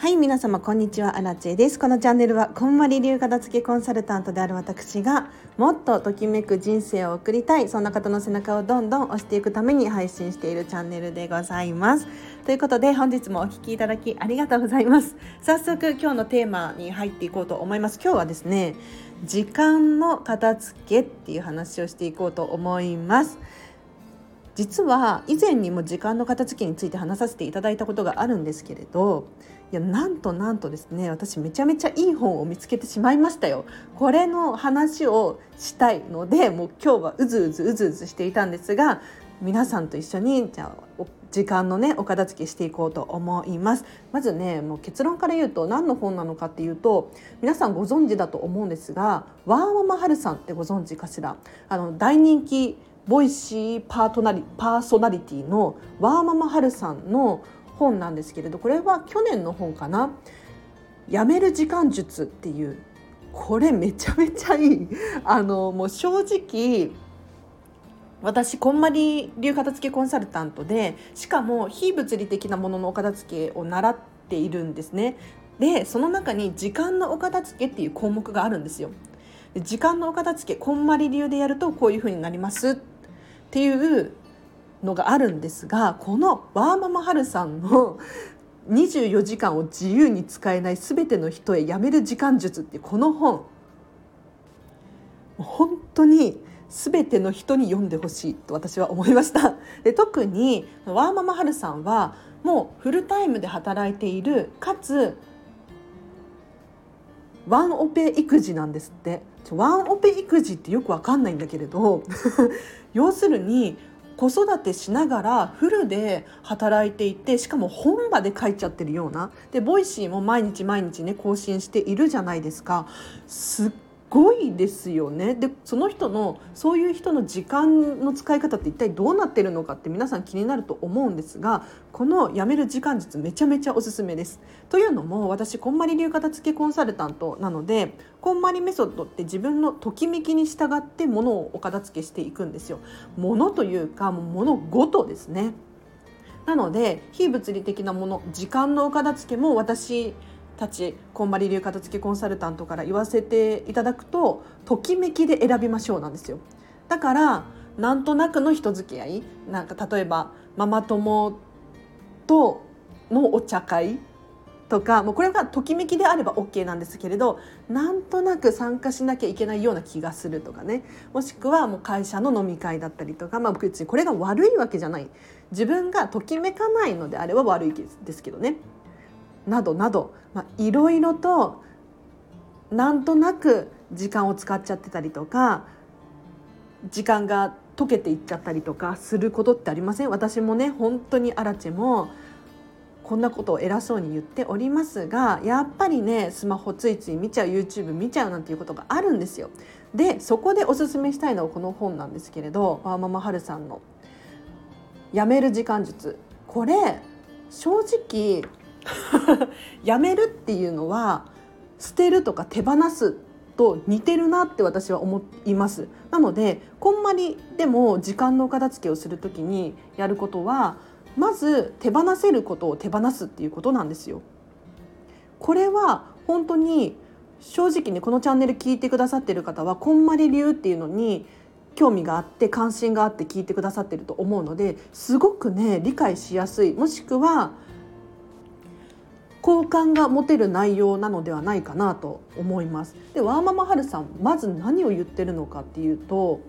はい皆様こんにちは。アラチェです。このチャンネルはこんまり流片付けコンサルタントである私がもっとときめく人生を送りたいそんな方の背中をどんどん押していくために配信しているチャンネルでございますということで本日もお聴きいただきありがとうございます早速今日のテーマに入っていこうと思います今日はですね時間の片付けっていう話をしていこうと思います実は以前にも時間の片付けについて話させていただいたことがあるんですけれどいやなんとなんとですね私めちゃめちゃいい本を見つけてしまいましたよ。これの話をしたいのでもう今日はうずうずうずうずしていたんですが皆さんと一緒にじゃあ時間のねお片付けしていこうと思います。まずねもう結論から言うと何の本なのかっていうと皆さんご存知だと思うんですがワーママハルさんってご存知かしら？あの大人気ボイシーパートナリパーソナリティのワーママハルさんの本なんですけれどこれは去年の本かな「やめる時間術」っていうこれめちゃめちゃいい。あのもう正直私こんまり流片付けコンサルタントでしかも非物理的なもののお片付けを習っているんですね。でその中に時間のお片付けっていう項目があるんですよ。時間のお片付けこんまり流でやるとこういう風になりますっていうのがあるんですがこのワーママハルさんの 24時間を自由に使えない全ての人へやめる時間術っていうこの本。本当に全ての人に読んでほしいと私は思いました。で特にワーママハルさんはもうフルタイムで働いているかつワンオペ育児なんですって。ワンオペ育児ってよくわかんないんだけれど 要するに子育てしながらフルで働いていてしかも本まで書いちゃってるような。で Voicy も毎日毎日ね更新しているじゃないですか。すっごいですよねでその人のそういう人の時間の使い方って一体どうなってるのかって皆さん気になると思うんですがこのやめる時間術めちゃめちゃおすすめです。というのも私こんまり流片付けコンサルタントなのでこんまりメソッドって自分のときめきに従ってものをお片付けしていくんですよ。ものというかもう物ごとですね。なので非物理的なもの時間のお片付けも私たちこんまり流片付けコンサルタントから言わせていただくとときめきで選びましょうなんですよ。だからなんとなくの人付き合いなんか例えばママ友とのお茶会とかもうこれがときめきであれば OK なんですけれどなんとなく参加しなきゃいけないような気がするとかね。もしくはもう会社の飲み会だったりとか、まあ、別にこれが悪いわけじゃない。自分がときめかないのであれば悪いですけどね。などなどいろいろとなんとなく時間を使っちゃってたりとか時間が溶けていっちゃったりとかすることってありません？私もね本当にアラチェもこんなことを偉そうに言っておりますがやっぱりねスマホついつい見ちゃう YouTube 見ちゃうなんていうことがあるんですよ。でそこでおすすめしたいのはこの本なんですけれどワーママハルさんの「やめる時間術」これ正直 やめるっていうのは捨てるとか手放すと似てるなって私は思います。なのでこんまりでも時間の片付けをする時にやることはまず手放せることを手放すっていうことなんですよ。これは本当に正直ねこのチャンネル聞いてくださってる方はこんまり流っていうのに興味があって関心があって聞いてくださってると思うのですごくね理解しやすい。もしくは好感が持てる内容なのではないかなと思います。でワーママハルさんまず何を言ってるのかっていうと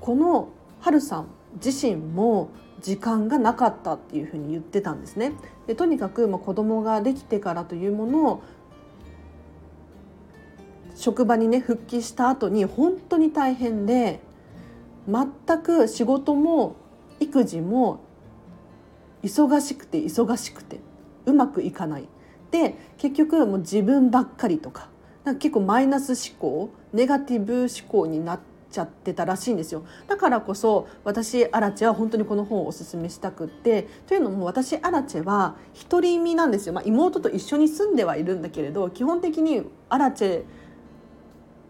このハルさん自身も時間がなかったっていうふうに言ってたんですね。でとにかくまあ子供ができてからというものを職場にね復帰した後に本当に大変で全く仕事も育児も忙しくて忙しくてうまくいかない。で結局もう自分ばっかりとかなんか結構マイナス思考ネガティブ思考になっちゃってたらしいんですよ。だからこそ私アラチェは本当にこの本をおすすめしたくってというのも私アラチェは独り身なんですよ、まあ、妹と一緒に住んではいるんだけれど基本的にアラチェ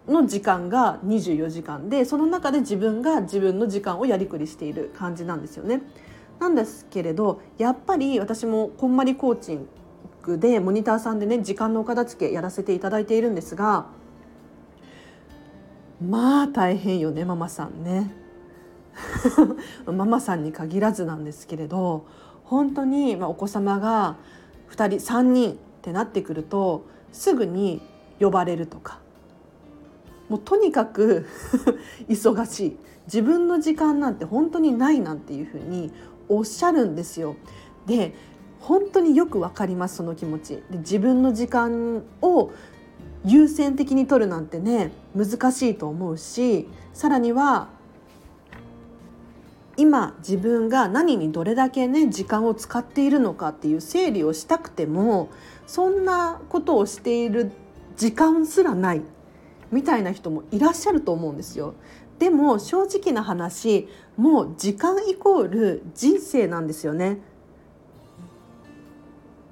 の時間が24時間でその中で自分が自分の時間をやりくりしている感じなんですよね。なんですけれどやっぱり私もこんまりコーチングでモニターさんでね時間のお片付けやらせていただいているんですがまあ大変よねママさんね。ママさんに限らずなんですけれど本当に、ま、お子様が2人3人ってなってくるとすぐに呼ばれるとかもうとにかく 忙しい。自分の時間なんて本当にないなんていうふうにおっしゃるんですよ。で本当によくわかりますその気持ちで自分の時間を優先的に取るなんてね難しいと思うしさらには今自分が何にどれだけね時間を使っているのかっていう整理をしたくてもそんなことをしている時間すらないみたいな人もいらっしゃると思うんですよ。でも正直な話もう時間イコール人生なんですよね。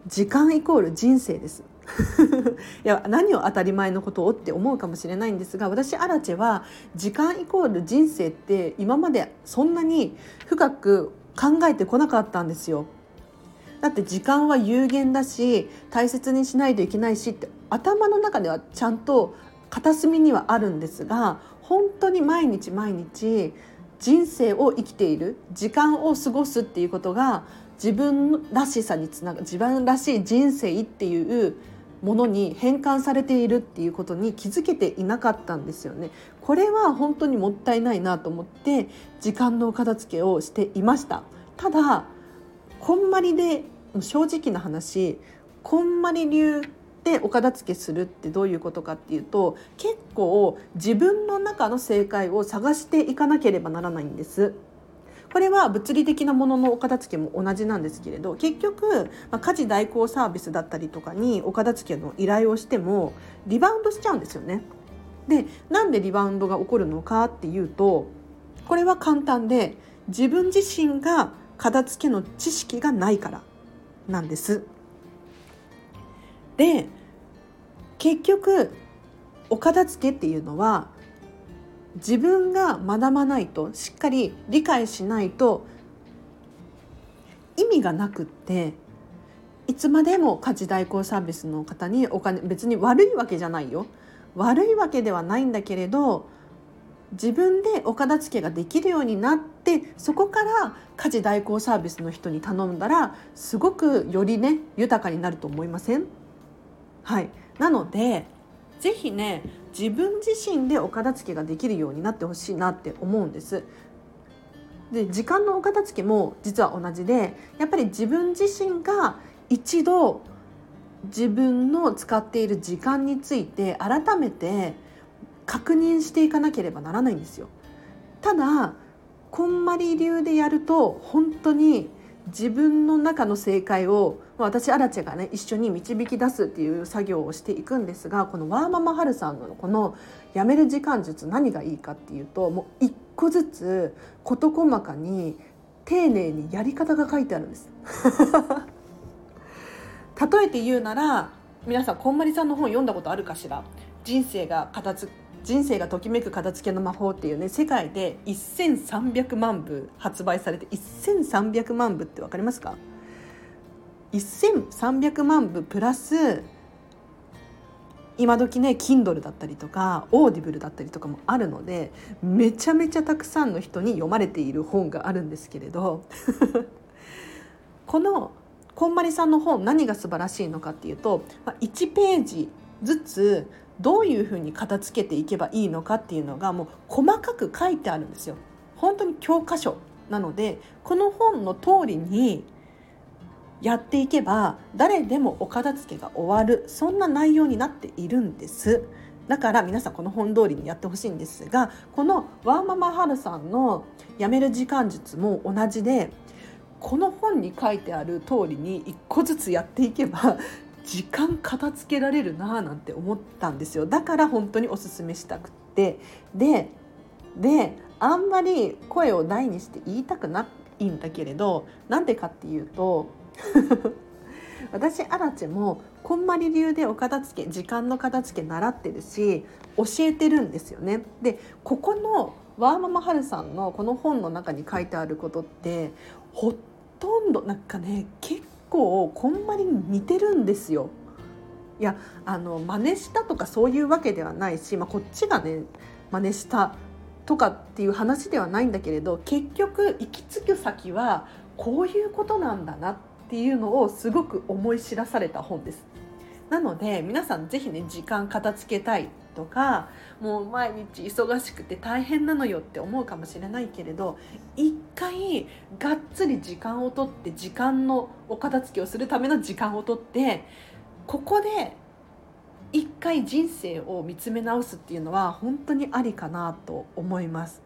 時間イコール人生です。いや何を当たり前のことをって思うかもしれないんですが私アラチェは時間イコール人生って今までそんなに深く考えてこなかったんですよ。だって時間は有限だし大切にしないといけないしって頭の中ではちゃんと片隅にはあるんですが本当に毎日毎日人生を生きている時間を過ごすっていうことが自分らしさにつなが自分らしい人生っていうものに変換されているっていうことに気づけていなかったんですよね。これは本当にもったいないなと思って時間の片付けをしていました。ただこんまりで正直な話こんまり流でお片付けするってどういうことかっていうと結構自分の中の正解を探していかなければならないんです。これは物理的なもののお片付けも同じなんですけれど結局、まあ、家事代行サービスだったりとかにお片付けの依頼をしてもリバウンドしちゃうんですよね。でなんでリバウンドが起こるのかっていうとこれは簡単で自分自身が片付けの知識がないからなんです。で結局お片付けっていうのは自分が学ばないとしっかり理解しないと意味がなくっていつまでも家事代行サービスの方にお金別に悪いわけじゃないよ。悪いわけではないんだけれど自分でお片付けができるようになってそこから家事代行サービスの人に頼んだらすごくよりね豊かになると思いません？はいなのでぜひね自分自身でお片付けができるようになってほしいなって思うんです。で時間のお片付けも実は同じでやっぱり自分自身が一度自分の使っている時間について改めて確認していかなければならないんですよ。ただこんまり流でやると本当に自分の中の正解を私アラチェがね一緒に導き出すっていう作業をしていくんですがこのワーママハルさんのこのやめる時間術何がいいかっていうともう一個ずつ事細かに丁寧にやり方が書いてあるんです。例えて言うなら皆さんこんまりさんの本読んだことあるかしら？人生が片付人生がときめく片付けの魔法っていうね世界で1300万部発売されて1300万部って分かりますか？1300万部プラス今時ね Kindle だったりとか Audible だったりとかもあるのでめちゃめちゃたくさんの人に読まれている本があるんですけれどこのこんまりさんの本何が素晴らしいのかっていうと1ページずつどういうふうに片付けていけばいいのかっていうのがもう細かく書いてあるんですよ。本当に教科書なのでこの本の通りにやっていけば誰でもお片付けが終わるそんな内容になっているんです。だから皆さんこの本通りにやってほしいんですがこのワーママハルさんのやめる時間術も同じでこの本に書いてある通りに一個ずつやっていけば時間片付けられるなーなんて思ったんですよだから本当におすすめしたくってでであんまり声を大にして言いたくないんだけれどなんでかっていうと 私アラチェもこんまり流でお片付け時間の片付け習ってるし教えてるんですよね。でここのワーママハルさんのこの本の中に書いてあることってほとんどなんかね結構こんまり似てるんですよ。いやあの真似したとかそういうわけではないし、まあ、こっちがね真似したとかっていう話ではないんだけれど結局行き着く先はこういうことなんだなっていうのをすごく思い知らされた本です。なので皆さん是非ね時間片付けたいとかもう毎日忙しくて大変なのよって思うかもしれないけれど一回がっつり時間をとって時間のお片付けをするための時間をとってここで一回人生を見つめ直すっていうのは本当にありかなと思います。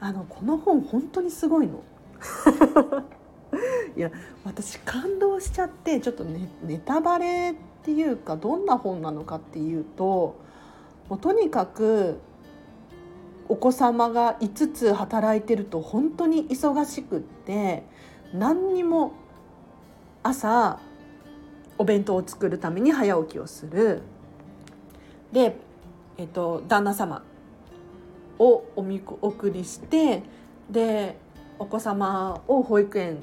あのこの本本当にすごいの。いや私感動しちゃってちょっとねネタバレっていうかどんな本なのかっていうともうとにかくお子様が5つ働いてると本当に忙しくって何にも朝お弁当を作るために早起きをする。で、えっと、旦那様をお見送りしてでお子様を保育園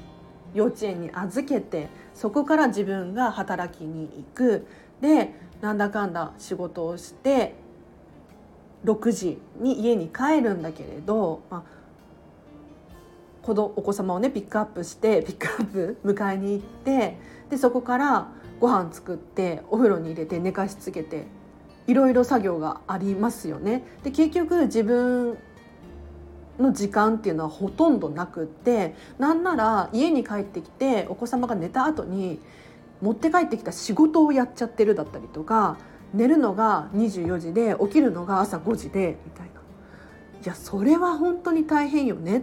幼稚園に預けてそこから自分が働きに行く。でなんだかんだ仕事をして6時に家に帰るんだけれど、まあ、子どお子様をねピックアップしてピックアップ迎えに行ってでそこからご飯作ってお風呂に入れて寝かしつけていろいろ作業がありますよね。で結局自分の時間っていうのはほとんどなくってなんなら家に帰ってきてお子様が寝た後に持って帰ってきた仕事をやっちゃってるだったりとか寝るのが24時で起きるのが朝5時でみたいないやそれは本当に大変よね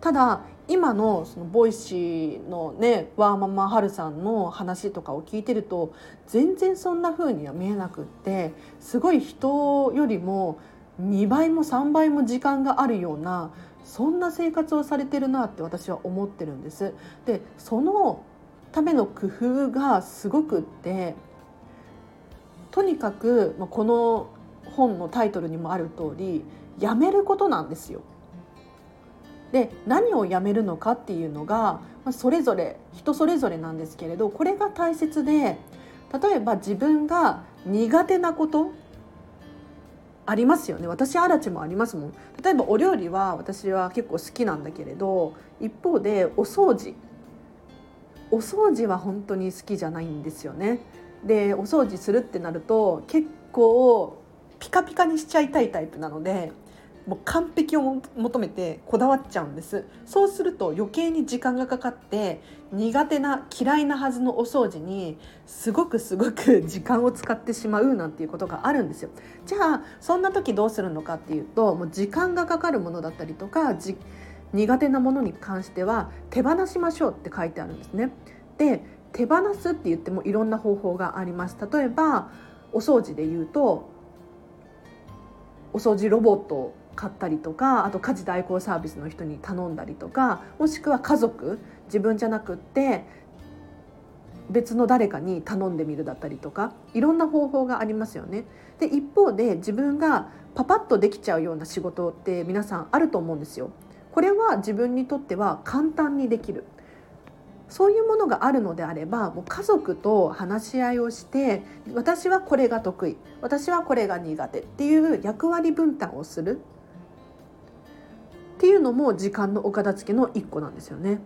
ただ今のその Voicy のねワーママハルさんの話とかを聞いてると全然そんな風には見えなくってすごい人よりも2倍も3倍も時間があるようなそんな生活をされてるなって私は思ってるんです。でそのための工夫がすごくってとにかくこの本のタイトルにもある通りやめることなんですよ。で何をやめるのかっていうのがそれぞれ人それぞれなんですけれどこれが大切で例えば自分が苦手なことありますよね。私あらちもありますもん。例えばお料理は私は結構好きなんだけれど一方でお掃除。お掃除は本当に好きじゃないんですよね。でお掃除するってなると結構ピカピカにしちゃいたいタイプなのでもう完璧を求めてこだわっちゃうんです。そうすると余計に時間がかかって苦手な嫌いなはずのお掃除にすごくすごく時間を使ってしまうなんていうことがあるんですよ。じゃあそんな時どうするのかっていうともう時間がかかるものだったりとか苦手なものに関しては手放しましょうって書いてあるんですね。で手放すって言ってもいろんな方法があります例えばお掃除で言うとお掃除ロボットを買ったりとかあと家事代行サービスの人に頼んだりとかもしくは家族自分じゃなくって別の誰かに頼んでみるだったりとかいろんな方法がありますよね。で一方で自分がパパッとできちゃうような仕事って皆さんあると思うんですよ。これは自分にとっては簡単にできる。そういうものがあるのであればもう家族と話し合いをして私はこれが得意私はこれが苦手っていう役割分担をするっていうのも時間のお片付けの一個なんですよね。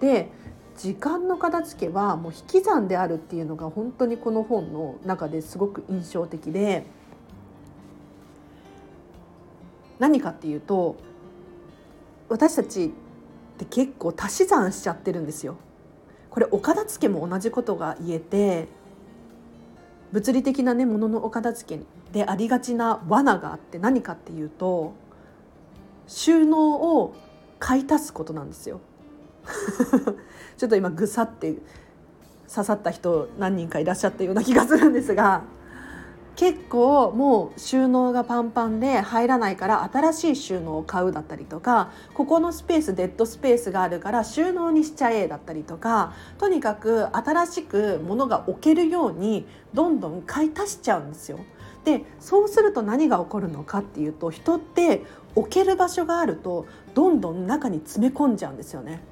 で時間の片付けはもう引き算であるっていうのが本当にこの本の中ですごく印象的で何かっていうと私たちって結構足し算しちゃってるんですよ。これお片付けも同じことが言えて物理的なねもののお片付けでありがちな罠があって何かっていうと収納を買い足すことなんですよ。ちょっと今ぐさって刺さった人何人かいらっしゃったような気がするんですが結構もう収納がパンパンで入らないから新しい収納を買うだったりとかここのスペースデッドスペースがあるから収納にしちゃえだったりとかとにかく新しく物が置けるようにどんどん買い足しちゃうんですよ。でそうすると何が起こるのかっていうと人って置ける場所があるとどんどん中に詰め込んじゃうんですよね。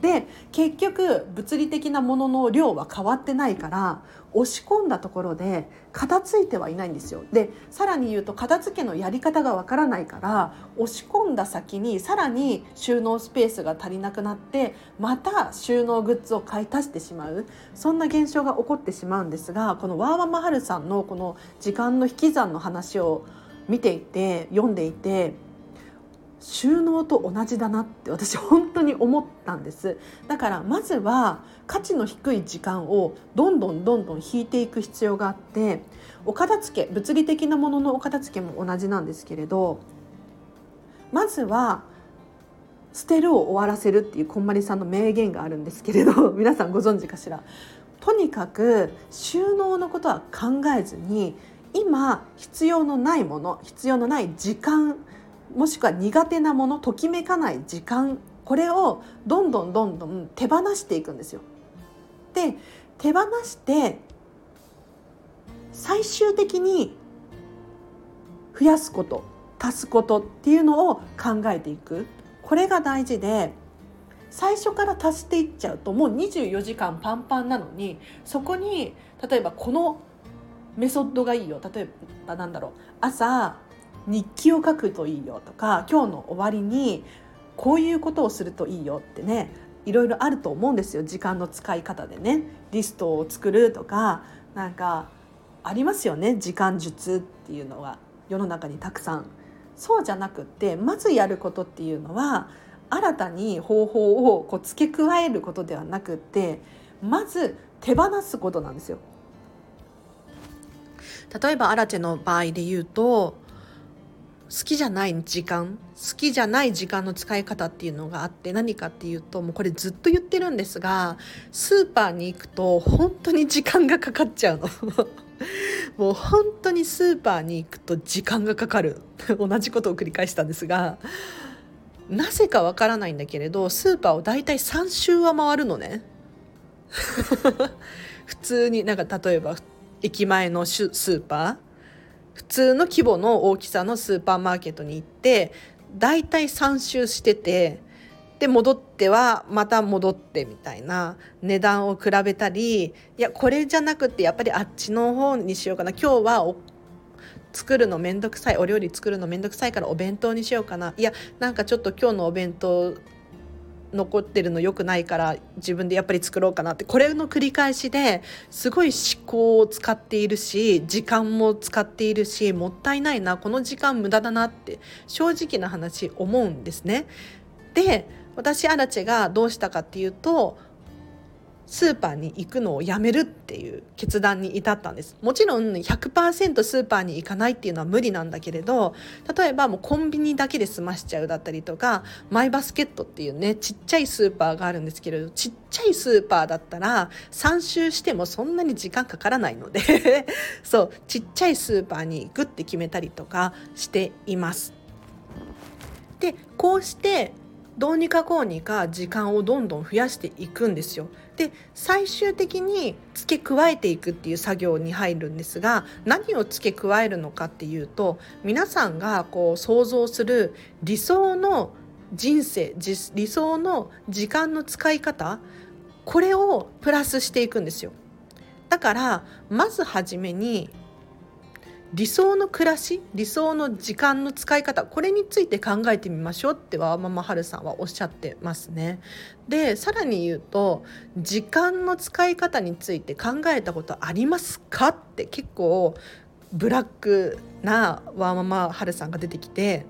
で結局物理的なものの量は変わってないから押し込んだところで片付いてはいないんですよ。でさらに言うと片付けのやり方がわからないから押し込んだ先にさらに収納スペースが足りなくなってまた収納グッズを買い足してしまう。そんな現象が起こってしまうんですがこのワーママハルさんのこの時間の引き算の話を見ていて読んでいて収納と同じだなって私本当に思ったんです。だからまずは価値の低い時間をどんどんどんどん引いていく必要があってお片付け物理的なもののお片付けも同じなんですけれどまずは捨てるを終わらせるっていうこんまりさんの名言があるんですけれど 皆さんご存知かしら。とにかく収納のことは考えずに今必要のないもの必要のない時間もしくは苦手なものときめかない時間これをどんどんどんどん手放していくんですよ。で手放して最終的に増やすこと足すことっていうのを考えていく。これが大事で最初から足していっちゃうともう24時間パンパンなのにそこに例えばこのメソッドがいいよ。例えばなんだろう。朝日記を書くといいよとか今日の終わりにこういうことをするといいよってねいろいろあると思うんですよ時間の使い方でねリストを作るとかなんかありますよね時間術っていうのが世の中にたくさん。そうじゃなくってまずやることっていうのは新たに方法をこう付け加えることではなくってまず手放すことなんですよ。例えばアラチェの場合で言うと好きじゃない時間好きじゃない時間の使い方っていうのがあって何かっていうともうこれずっと言ってるんですがスーパーに行くと本当に時間がかかっちゃうの。もう本当にスーパーに行くと時間がかかる。同じことを繰り返したんですがなぜかわからないんだけれどスーパーをだいたい3周は回るのね。普通になんか例えば駅前のスーパー。普通の規模の大きさのスーパーマーケットに行ってだいたい3周しててで戻ってはまた戻ってみたいな値段を比べたりいやこれじゃなくてやっぱりあっちの方にしようかな。今日は作るのめんどくさいお料理作るのめんどくさいからお弁当にしようかな。いやなんかちょっと今日のお弁当残ってるの良くないから自分でやっぱり作ろうかなってこれの繰り返しですごい思考を使っているし時間も使っているしもったいないなこの時間無駄だなって正直な話思うんですね。で私アラチェがどうしたかっていうとスーパーに行くのをやめるっていう決断に至ったんですもちろん100%スーパーに行かないっていうのは無理なんだけれど例えばもうコンビニだけで済ましちゃうだったりとかマイバスケットっていうねちっちゃいスーパーがあるんですけれどちっちゃいスーパーだったら3周してもそんなに時間かからないので そうちっちゃいスーパーに行くって決めたりとかしています。でこうしてどうにかこうにか時間をどんどん増やしていくんですよ。で最終的に付け加えていくっていう作業に入るんですが何を付け加えるのかっていうと皆さんがこう想像する理想の人生理想の時間の使い方これをプラスしていくんですよ。だからまずはじめに理想の暮らし理想の時間の使い方これについて考えてみましょうってワーママハルさんはおっしゃってますね。でさらに言うと時間の使い方について考えたことありますかって結構ブラックなワーママハルさんが出てきて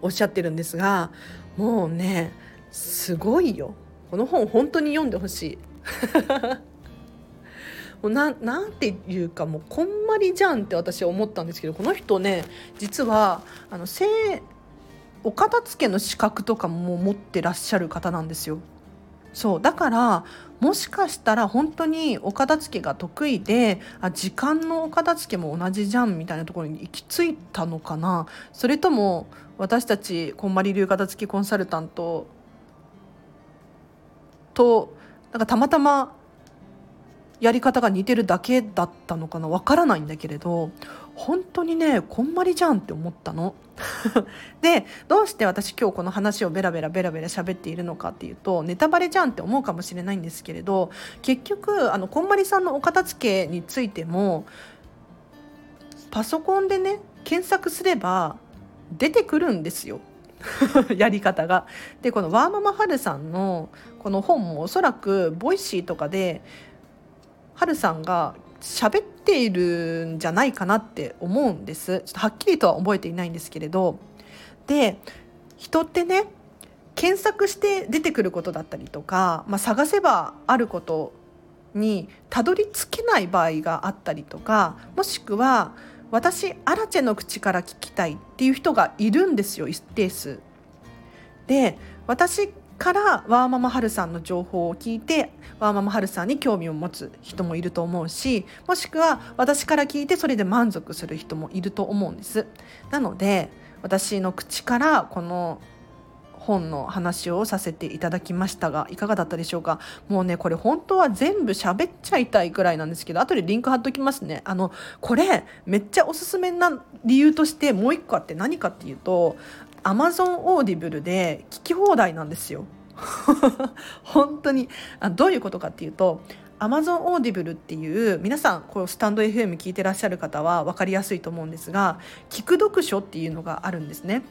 おっしゃってるんですがもうねすごいよこの本本当に読んでほしい。もうななんていうかもうこんまりじゃんって私は思ったんですけどこの人ね実はあの性お片付けの資格とかも持ってらっしゃる方なんですよ。そうだからもしかしたら本当にお片付けが得意であ時間のお片付けも同じじゃんみたいなところに行き着いたのかなそれとも私たちこんまり流片付けコンサルタントとなんかたまたまやり方が似てるだけだったのかな？わからないんだけれど本当にねこんまりじゃんって思ったの。でどうして私今日この話をベラベラベラベラ喋っているのかっていうとネタバレじゃんって思うかもしれないんですけれど結局あのこんまりさんのお片付けについてもパソコンでね検索すれば出てくるんですよ。やり方が。でこのワーママハルさんのこの本もおそらく Voicy とかでハルさんが喋っているんじゃないかなって思うんですちょっとはっきりとは覚えていないんですけれどで人ってね検索して出てくることだったりとか、まあ、探せばあることにたどり着けない場合があったりとかもしくは私アラチェの口から聞きたいっていう人がいるんですよ一定数。で私からワーママハルさんの情報を聞いてワーママハルさんに興味を持つ人もいると思うしもしくは私から聞いてそれで満足する人もいると思うんです。なので私の口からこの本の話をさせていただきましたがいかがだったでしょうか？もうねこれ本当は全部喋っちゃいたいくらいなんですけど後でリンク貼っときますねあのこれめっちゃおすすめな理由としてもう一個あって何かっていうと Amazon オーディブルで聞き放題なんですよ 本当にあどういうことかっていうと Amazon オーディブルっていう皆さんこうスタンド FM 聞いてらっしゃる方は分かりやすいと思うんですが聞く読書っていうのがあるんですね。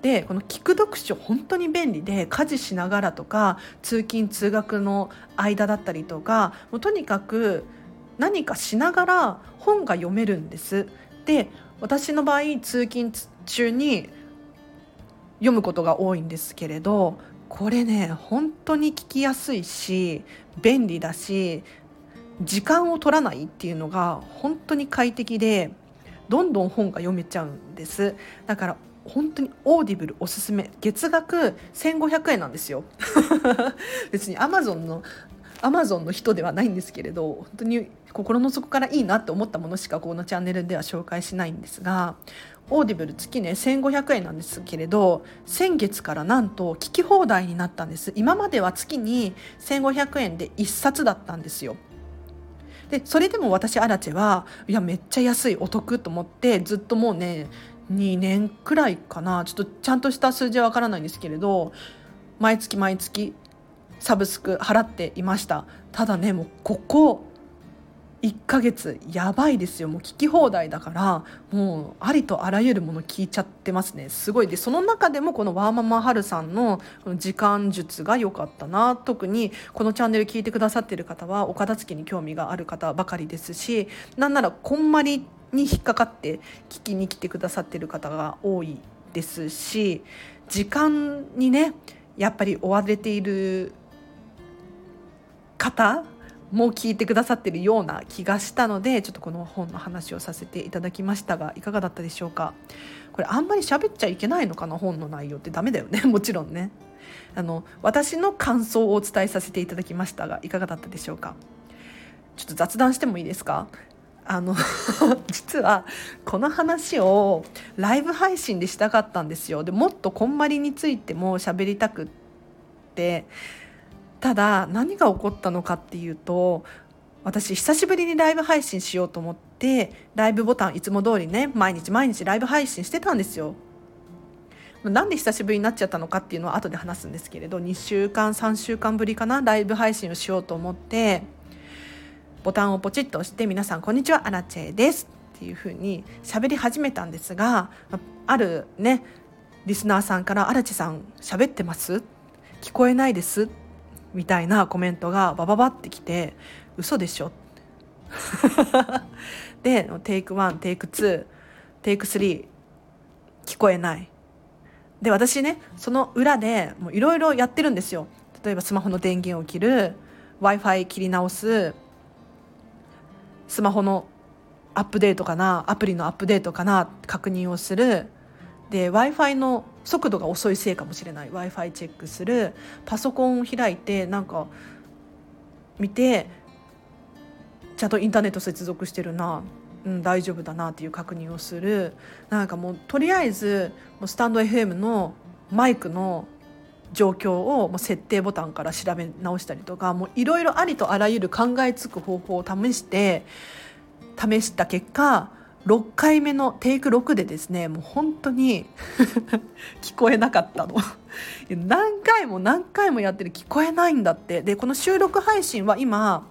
でこの聞く読書本当に便利で家事しながらとか通勤通学の間だったりとかもうとにかく何かしながら本が読めるんです。で私の場合通勤中に読むことが多いんですけれどこれね本当に聞きやすいし便利だし時間を取らないっていうのが本当に快適でどんどん本が読めちゃうんです。だから本当に Audible おすすめ。月額1500円なんですよ。別にアマゾンのアマゾンの人ではないんですけれど本当に心の底からいいなって思ったものしかこのチャンネルでは紹介しないんですが Audible 月ね1500円なんですけれど先月からなんと聞き放題になったんです。今までは月に1500円で1冊だったんですよ。でそれでも私アラチェはいやめっちゃ安いお得と思ってずっともうね2年くらいかな。ちょっとちゃんとした数字はわからないんですけれど毎月毎月サブスク払っていました。ただねもうここ1ヶ月やばいですよ。もう聞き放題だからもうありとあらゆるもの聞いちゃってますね。すごい。でその中でもこのワーママハルさんの時間術が良かったな。特にこのチャンネル聞いてくださってる方はお片付けに興味がある方ばかりですしなんならこんまりに引っかかって聞きに来てくださってる方が多いですし時間にねやっぱり追われている方も聞いてくださってるような気がしたのでちょっとこの本の話をさせていただきましたがいかがだったでしょうか？これあんまり喋っちゃいけないのかな？本の内容ってダメだよね？もちろんね。あの私の感想をお伝えさせていただきましたがいかがだったでしょうか？ちょっと雑談してもいいですか？あの 実はこの話をライブ配信でしたかったんですよ。でもっとこんまりについても喋りたくって。ただ何が起こったのかっていうと私久しぶりにライブ配信しようと思ってライブボタンいつも通りね毎日毎日ライブ配信してたんですよ。なんで久しぶりになっちゃったのかっていうのは後で話すんですけれど2週間3週間ぶりかなライブ配信をしようと思ってボタンをポチッと押して「皆さんこんにちはアラチェです」っていうふうに喋り始めたんですがあるねリスナーさんから「アラチェさん喋ってます？聞こえないです」みたいなコメントがバババってきて嘘でしょ？でテイク1テイク2テイク3聞こえない。で私ねその裏でいろいろやってるんですよ。例えばスマホの電源を切る w i f i 切り直すスマホのアップデートかなアプリのアップデートかな確認をするで w i f i の速度が遅いせいかもしれない。W i f i チェックする。パソコンを開いてなんか見てちゃんとインターネット接続してるな、うん、大丈夫だなっていう確認をする。なんかもうとりあえずもうスタンド FM のマイクの状況をもう設定ボタンから調べ直したりとかいろいろありとあらゆる考えつく方法を試して試した結果6回目のテイク6でですねもう本当に 聞こえなかったの。何回も何回もやってる聞こえないんだって。でこの収録配信は今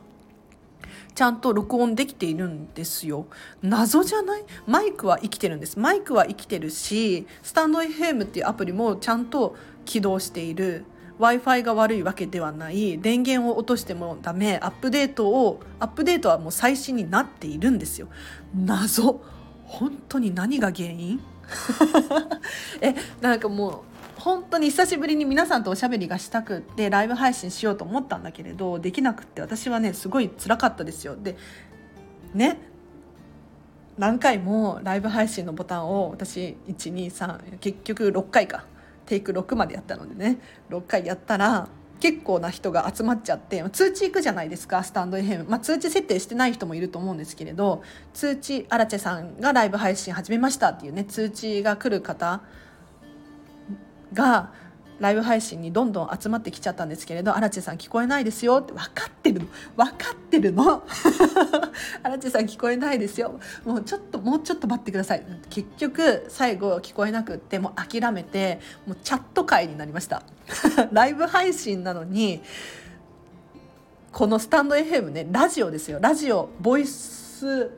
ちゃんと録音できているんですよ。謎じゃない？マイクは生きてるんです。マイクは生きてるしスタンド FM っていうアプリもちゃんと起動している。W i f i が悪いわけではない。電源を落としてもダメ。アップデートをアップデートはもう最新になっているんですよ。謎。本当に何が原因？えなんかもう本当に久しぶりに皆さんとおしゃべりがしたくってライブ配信しようと思ったんだけれどできなくって私はねすごい辛かったですよ。でね。何回もライブ配信のボタンを私123結局6回か。テイク6までやったのでね。6回やったら結構な人が集まっちゃって通知行くじゃないですかスタンド FM、まあ、通知設定してない人もいると思うんですけれど通知アラチェさんがライブ配信始めましたっていうね通知が来る方がライブ配信にどんどん集まってきちゃったんですけれど「荒地さん聞こえないですよ」って分かってるの。分かってるの。荒地さん聞こえないですよ。もうちょっともうちょっと待ってください。結局最後聞こえなくってもう諦めてもうチャット会になりました。ライブ配信なのにこのスタンド FM ねラジオですよ。ラジオボイス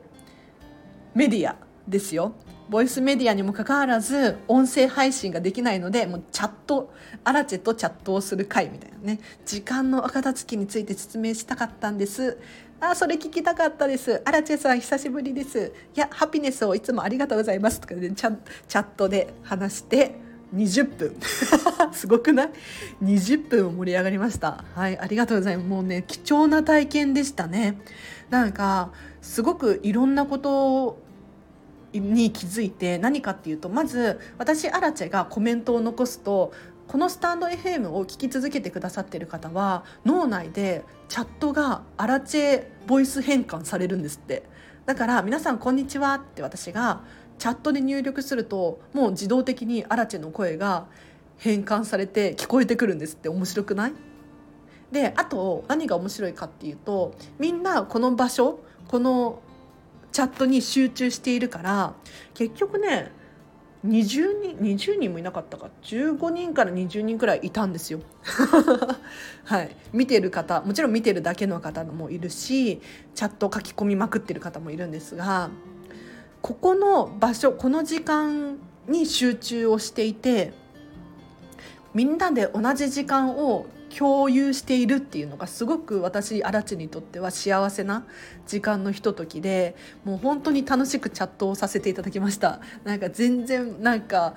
メディアですよ。ボイスメディアにもかかわらず音声配信ができないのでもうチャットアラチェとチャットをする回みたいなね。時間の赤たきについて説明したかったんです。あそれ聞きたかったです。アラチェさん久しぶりです。いやハピネスをいつもありがとうございます。とかで、ね、チャチャットで話して20分。すごくない？20分盛り上がりました。はいありがとうございます。もうね貴重な体験でしたね。なんかすごくいろんなことに気づいて何かっていうとまず私アラチェがコメントを残すとこのスタンド FM を聞き続けてくださってる方は脳内でチャットがアラチェボイス変換されるんですって。だから皆さんこんにちはって私がチャットで入力するともう自動的にアラチェの声が変換されて聞こえてくるんですって。面白くない？であと何が面白いかっていうとみんなこの場所このチャットに集中しているから結局ね20人20人もいなかったか15人から20人くらいいたんですよ。はい、見てる方もちろん見てるだけの方もいるしチャット書き込みまくってる方もいるんですがここの場所この時間に集中をしていてみんなで同じ時間を共有しているっていうのがすごく私足立にとっては幸せな時間のひとときでもう本当に楽しくチャットをさせていただきました。なんか全然なんか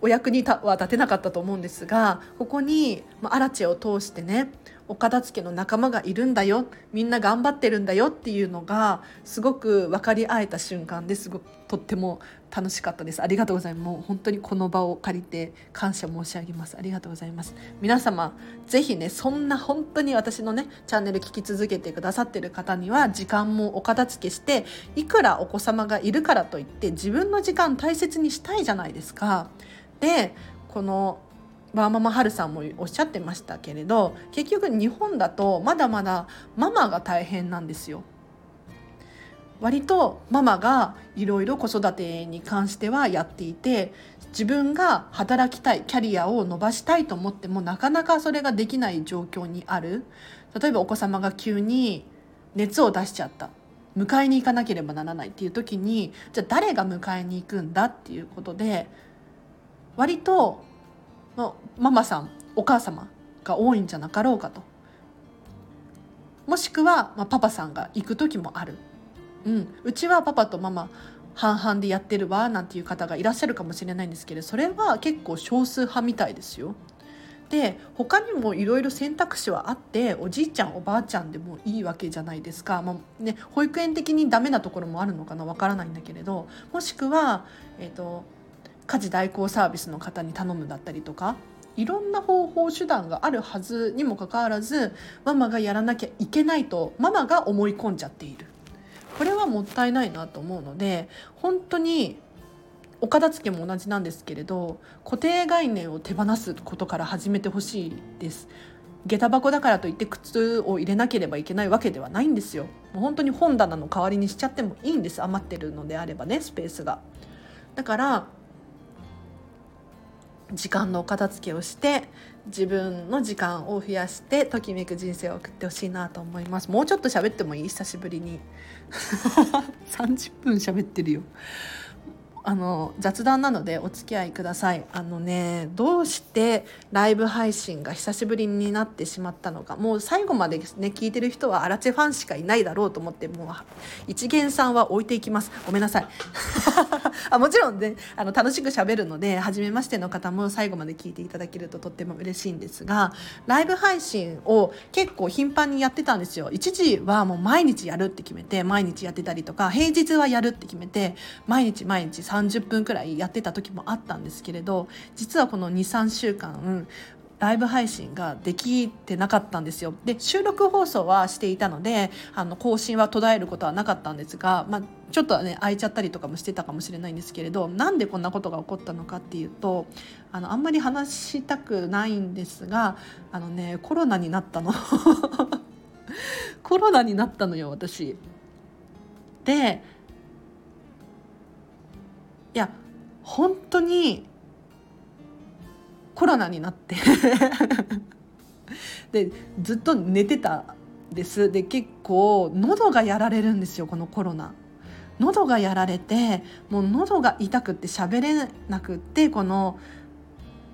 お役には立てなかったと思うんですがここにアラチェを通してねお片付けの仲間がいるんだよ。みんな頑張ってるんだよっていうのがすごく分かり合えた瞬間です。ごくとっても楽しかったです。ありがとうございます。もう本当にこの場を借りて感謝申し上げます。ありがとうございます。皆様ぜひねそんな本当に私のねチャンネル聞き続けてくださってる方には時間もお片付けしていくらお子様がいるからといって自分の時間大切にしたいじゃないですか。でこのワーママハルさんもおっしゃってましたけれど結局日本だとまだまだママが大変なんですよ。割とママがいろいろ子育てに関してはやっていて自分が働きたいキャリアを伸ばしたいと思ってもなかなかそれができない状況にある。例えばお子様が急に熱を出しちゃった。迎えに行かなければならないっていう時にじゃあ誰が迎えに行くんだっていうことで割とのママさんお母様が多いんじゃなかろうかと。もしくは、まあ、パパさんが行く時もある、うん、うちはパパとママ半々でやってるわなんていう方がいらっしゃるかもしれないんですけどそれは結構少数派みたいですよ。で他にもいろいろ選択肢はあっておじいちゃんおばあちゃんでもいいわけじゃないですか、まあね、保育園的にダメなところもあるのかなわからないんだけれどもしくは、えーと家事代行サービスの方に頼むだったりとかいろんな方法手段があるはずにもかかわらずママがやらなきゃいけないとママが思い込んじゃっている。これはもったいないなと思うので本当にお片付けも同じなんですけれど固定概念を手放すことから始めてほしいです。下駄箱だからといって靴を入れなければいけないわけではないんですよ。もう本当に本棚の代わりにしちゃってもいいんです。余ってるのであればねスペースが。だから時間のお片付けをして自分の時間を増やしてときめく人生を送ってほしいなと思います。もうちょっと喋ってもいい？久しぶりに。30分喋ってるよ。あの雑談なのでお付き合いください。あのねどうしてライブ配信が久しぶりになってしまったのか。もう最後までね聞いてる人はアラチェファンしかいないだろうと思ってもう一元さんは置いていきます。ごめんなさい。あもちろんねあの楽しく喋るので初めましての方も最後まで聞いていただけるととっても嬉しいんですがライブ配信を結構頻繁にやってたんですよ。一時はもう毎日やるって決めて毎日やってたりとか平日はやるって決めて毎日毎日30分くらいやってた時もあったんですけれど実はこの23週間ライブ配信ができてなかったんですよで収録放送はしていたのであの更新は途絶えることはなかったんですが、まあ、ちょっとね空いちゃったりとかもしてたかもしれないんですけれどなんでこんなことが起こったのかっていうとあのあんまり話したくないんですがあのねコロナになったの コロナになったのよ私。でいや本当にコロナになって でずっと寝てたですで結構喉がやられるんですよこのコロナ。喉がやられてもう喉が痛くって喋れなくってこの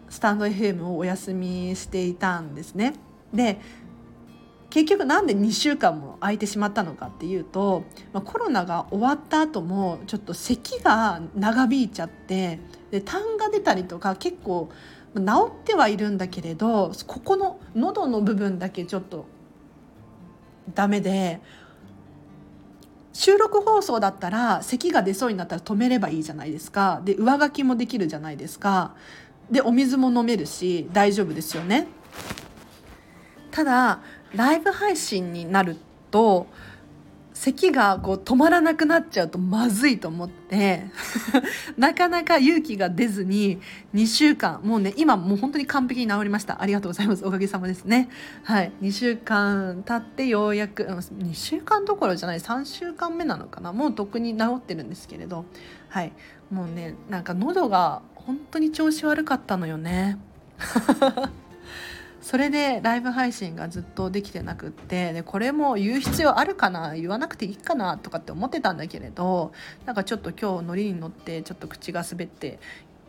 スタンド FM をお休みしていたんですね。で結局なんで2週間も空いてしまったのかっていうと、まあ、コロナが終わった後もちょっと咳が長引いちゃってで痰が出たりとか結構治ってはいるんだけれどここの喉の部分だけちょっとダメで収録放送だったら咳が出そうになったら止めればいいじゃないですか。で上書きもできるじゃないですか。でお水も飲めるし大丈夫ですよね。ただライブ配信になると咳がこう止まらなくなっちゃうとまずいと思って なかなか勇気が出ずに2週間もうね今もう本当に完璧に治りました。ありがとうございます。おかげさまですね。はい。2週間経ってようやく2週間どころじゃない3週間目なのかな。もうとっくに治ってるんですけれど。はい。もうねなんか喉が本当に調子悪かったのよね。それでライブ配信がずっとできてなくってでこれも言う必要あるかな言わなくていいかなとかって思ってたんだけれどなんかちょっと今日ノリに乗ってちょっと口が滑って、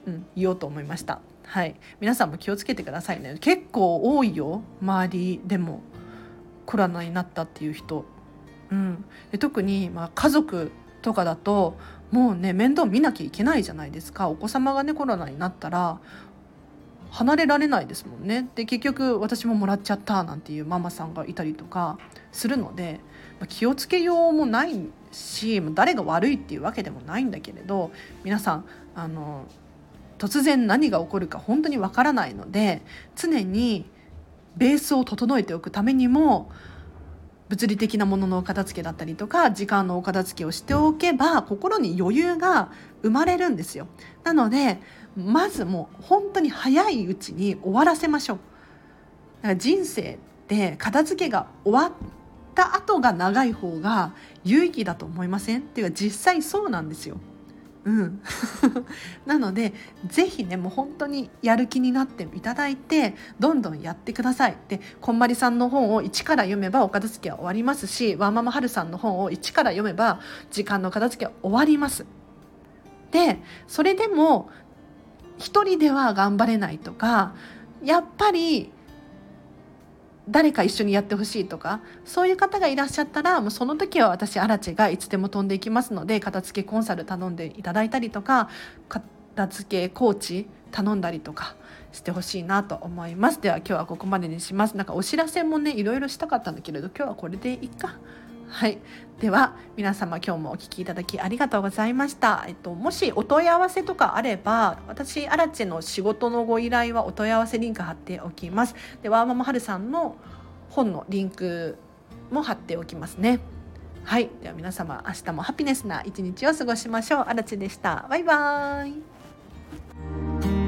うん、言おうと思いました。はい、皆さんも気をつけてくださいね。結構多いよ。周りでも。コロナになったっていう人、うん、で特にまあ家族とかだともうね面倒見なきゃいけないじゃないですか。お子様がねコロナになったら離れられないですもんねで結局私ももらっちゃったなんていうママさんがいたりとかするので、まあ、気をつけようもないし誰が悪いっていうわけでもないんだけれど皆さんあの突然何が起こるか本当にわからないので常にベースを整えておくためにも物理的なもののお片付けだったりとか時間のお片付けをしておけば心に余裕が生まれるんですよ。なのでまずもう本当に早いうちに終わらせましょう。だから人生って片付けが終わった後が長い方が有意義だと思いません？っていうか実際そうなんですよ。うん、なので是非ねもう本当にやる気になっていただいてどんどんやってください。でこんまりさんの本を一から読めばお片付けは終わりますしワンママハルさんの本を一から読めば時間の片付けは終わります。でそれでも一人では頑張れないとかやっぱり誰か一緒にやってほしいとかそういう方がいらっしゃったらもうその時は私アラチがいつでも飛んでいきますので片付けコンサル頼んでいただいたりとか片付けコーチ頼んだりとかしてほしいなと思います。では今日はここまでにします。なんかお知らせもねいろいろしたかったんだけれど今日はこれでいいか。はい、では皆様今日もお聴きいただきありがとうございました、えっと、もしお問い合わせとかあれば私アラチェの仕事のご依頼はお問い合わせリンク貼っておきます。でワーママハルさんの本のリンクも貼っておきますね。はい。では皆様明日もハピネスな一日を過ごしましょう。アラチェでした。バイバーイ。